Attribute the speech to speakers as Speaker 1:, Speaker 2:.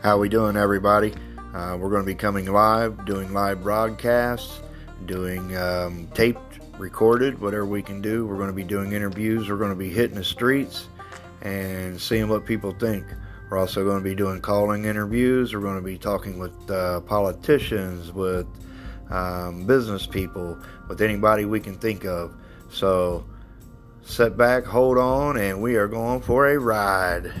Speaker 1: How we doing, everybody? Uh, we're going to be coming live, doing live broadcasts, doing um, taped, recorded, whatever we can do. We're going to be doing interviews. We're going to be hitting the streets and seeing what people think. We're also going to be doing calling interviews. We're going to be talking with uh, politicians, with um, business people, with anybody we can think of. So sit back, hold on, and we are going for a ride.